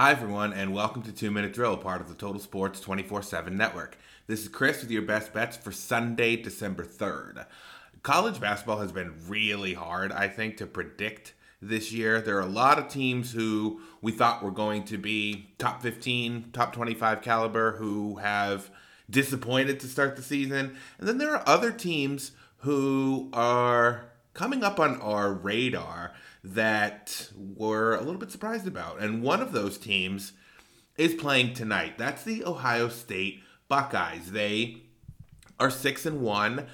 Hi, everyone, and welcome to Two Minute Drill, part of the Total Sports 24 7 network. This is Chris with your best bets for Sunday, December 3rd. College basketball has been really hard, I think, to predict this year. There are a lot of teams who we thought were going to be top 15, top 25 caliber who have disappointed to start the season. And then there are other teams who are coming up on our radar that we're a little bit surprised about. And one of those teams is playing tonight. That's the Ohio State Buckeyes. They are 6 and 1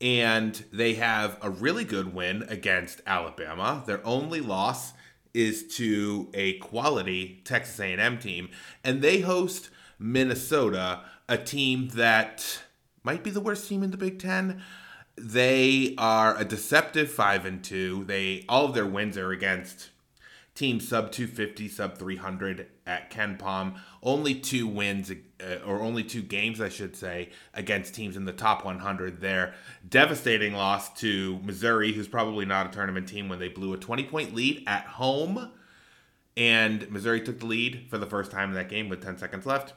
and they have a really good win against Alabama. Their only loss is to a quality Texas A&M team and they host Minnesota, a team that might be the worst team in the Big 10 they are a deceptive five and two. They all of their wins are against teams sub 250, sub 300 at KenPom. Only two wins, uh, or only two games, I should say, against teams in the top 100 Their Devastating loss to Missouri, who's probably not a tournament team when they blew a 20 point lead at home. And Missouri took the lead for the first time in that game with 10 seconds left.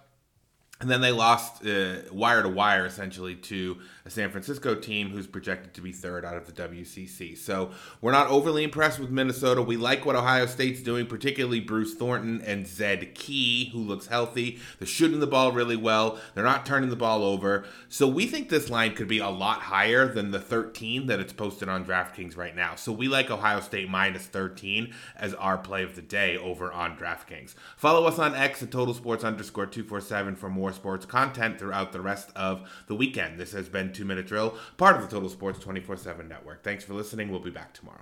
And then they lost uh, wire to wire essentially to a San Francisco team who's projected to be third out of the WCC. So we're not overly impressed with Minnesota. We like what Ohio State's doing, particularly Bruce Thornton and Zed Key, who looks healthy. They're shooting the ball really well. They're not turning the ball over. So we think this line could be a lot higher than the 13 that it's posted on DraftKings right now. So we like Ohio State minus 13 as our play of the day over on DraftKings. Follow us on X at Total Sports underscore 247 for more sports content throughout the rest of the weekend. This has been Two Minute Drill, part of the Total Sports 24 7 network. Thanks for listening. We'll be back tomorrow.